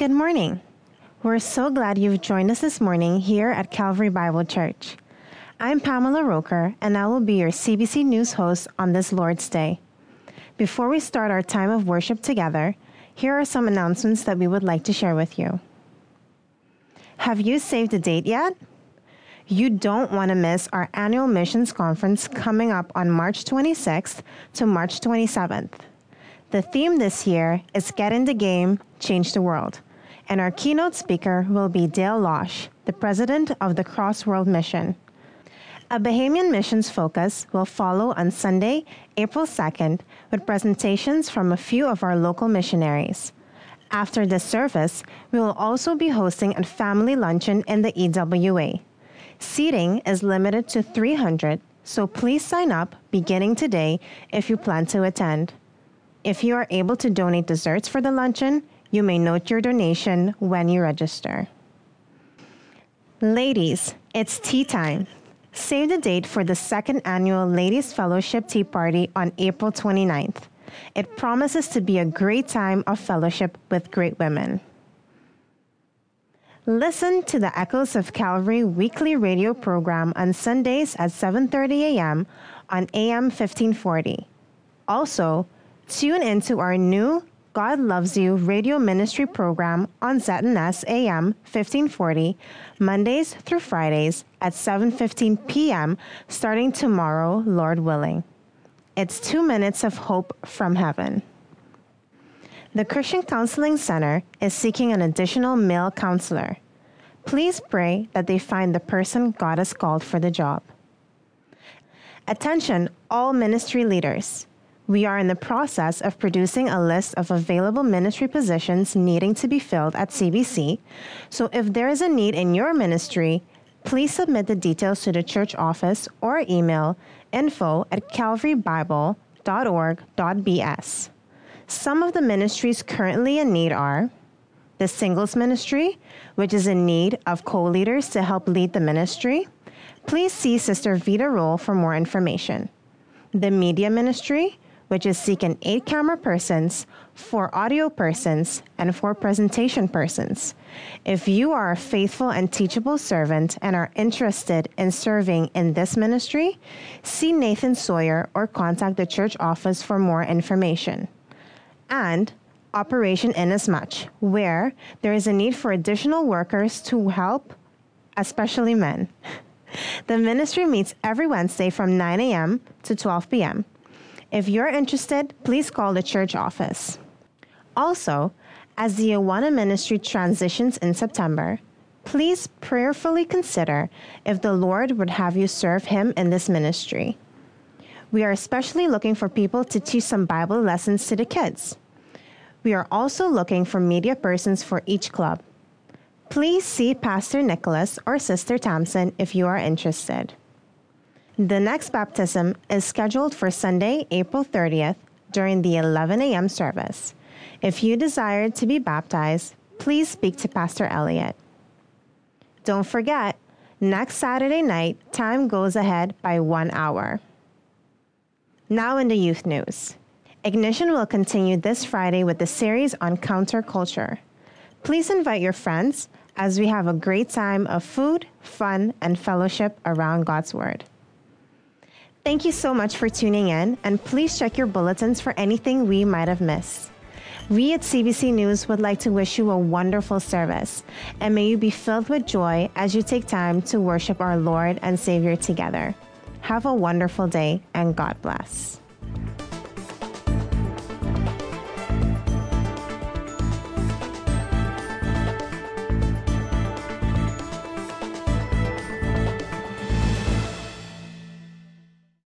Good morning. We're so glad you've joined us this morning here at Calvary Bible Church. I'm Pamela Roker, and I will be your CBC News host on this Lord's Day. Before we start our time of worship together, here are some announcements that we would like to share with you. Have you saved a date yet? You don't want to miss our annual missions conference coming up on March 26th to March 27th. The theme this year is Get in the Game, Change the World, and our keynote speaker will be Dale Losch, the president of the Cross World Mission. A Bahamian missions focus will follow on Sunday, April 2nd, with presentations from a few of our local missionaries. After this service, we will also be hosting a family luncheon in the EWA. Seating is limited to 300, so please sign up beginning today if you plan to attend. If you are able to donate desserts for the luncheon, you may note your donation when you register. Ladies, it's tea time. Save the date for the second annual Ladies Fellowship Tea Party on April 29th. It promises to be a great time of fellowship with great women. Listen to the Echoes of Calvary weekly radio program on Sundays at 7:30 a.m. on AM 1540. Also, tune into our new God Loves You radio ministry program on ZNS AM 1540 Mondays through Fridays at 7:15 p.m. starting tomorrow, Lord willing. It's 2 minutes of hope from heaven. The Christian Counseling Center is seeking an additional male counselor. Please pray that they find the person God has called for the job. Attention, all ministry leaders. We are in the process of producing a list of available ministry positions needing to be filled at CBC. So if there is a need in your ministry, please submit the details to the church office or email info at calvarybible.org.bs. Some of the ministries currently in need are the singles ministry, which is in need of co leaders to help lead the ministry. Please see Sister Vita Roll for more information. The media ministry, which is seeking eight camera persons, four audio persons, and four presentation persons. If you are a faithful and teachable servant and are interested in serving in this ministry, see Nathan Sawyer or contact the church office for more information. And Operation Inasmuch, where there is a need for additional workers to help, especially men. The ministry meets every Wednesday from 9 a.m. to 12 p.m. If you're interested, please call the church office. Also, as the Awana ministry transitions in September, please prayerfully consider if the Lord would have you serve Him in this ministry. We are especially looking for people to teach some Bible lessons to the kids. We are also looking for media persons for each club. Please see Pastor Nicholas or Sister Thompson if you are interested. The next baptism is scheduled for Sunday, April 30th during the 11 a.m. service. If you desire to be baptized, please speak to Pastor Elliott. Don't forget, next Saturday night, time goes ahead by one hour. Now in the youth news. Ignition will continue this Friday with the series on counterculture. Please invite your friends as we have a great time of food, fun, and fellowship around God's Word. Thank you so much for tuning in, and please check your bulletins for anything we might have missed. We at CBC News would like to wish you a wonderful service, and may you be filled with joy as you take time to worship our Lord and Savior together. Have a wonderful day, and God bless.